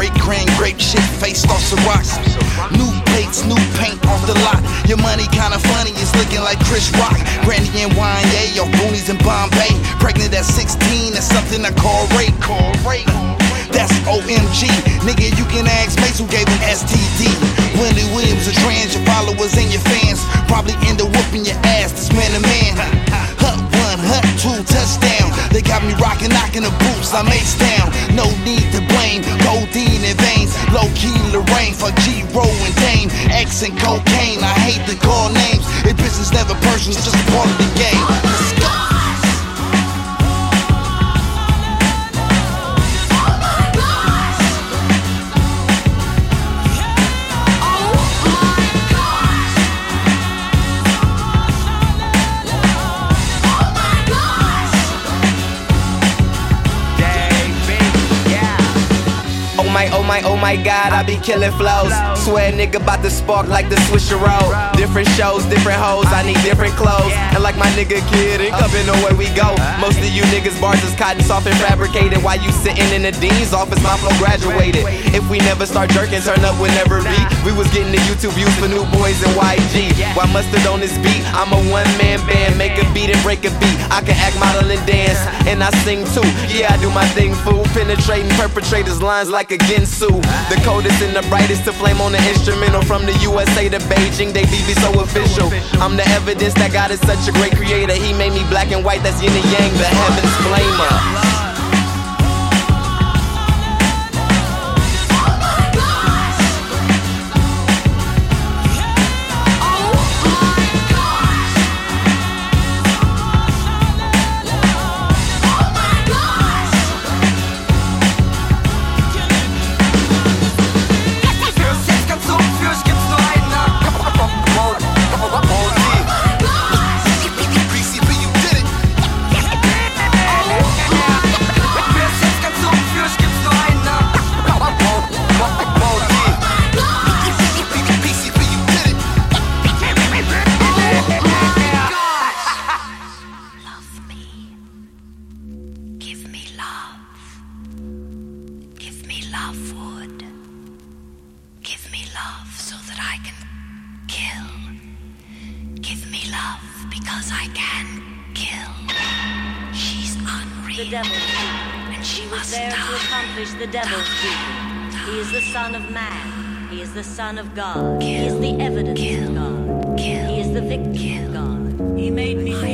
great grand grape shit faced off some rocks. New plates, new paint off the lot. Your money kinda funny, it's looking like Chris Rock. Brandy and wine, yeah, your boonies in Bombay. Pregnant at 16, that's something I call rape. Call rape. That's OMG. Nigga, you can ask Mace who gave him STD. Willie Williams, a trans, your followers and your fans probably They got me rocking, knocking the boots. I'm ace down. No need to blame. Codeine in veins. Low key Lorraine for G Row and Dame. X and cocaine. I hate to call names. It business never personal, it's just a part of the game. My, oh my, oh my god, I be killing flows. Swear nigga about to spark like the Swisher Roll. Different shows, different hoes, I need different clothes. And like my nigga kid, ain't coming know where we go. Most of you niggas bars is cotton soft and fabricated. While you sitting in the dean's office, my flow graduated. If we never start jerking, turn up whenever we. We was getting the YouTube views for New Boyz and YG. Why mustard on this beat? I'm a one man band, make a beat and break a beat. I can act, model, and dance, and I sing too. Yeah, I do my thing, fool. Penetrating perpetrators' lines like a The coldest and the brightest to flame on the instrumental from the USA to Beijing. They be so official. I'm the evidence that God is such a great creator. He made me black and white, that's yin and yang, the heavens flamer. Love, Wood. Give me love so that I can kill. Give me love because I can kill. She's unreal. The people. And she He was must there to accomplish the devil's Die. people. He is the Son of Man. He is the Son of God. he is the evidence Kill. of God. Kill. He is the victim Kill. of God. He made me I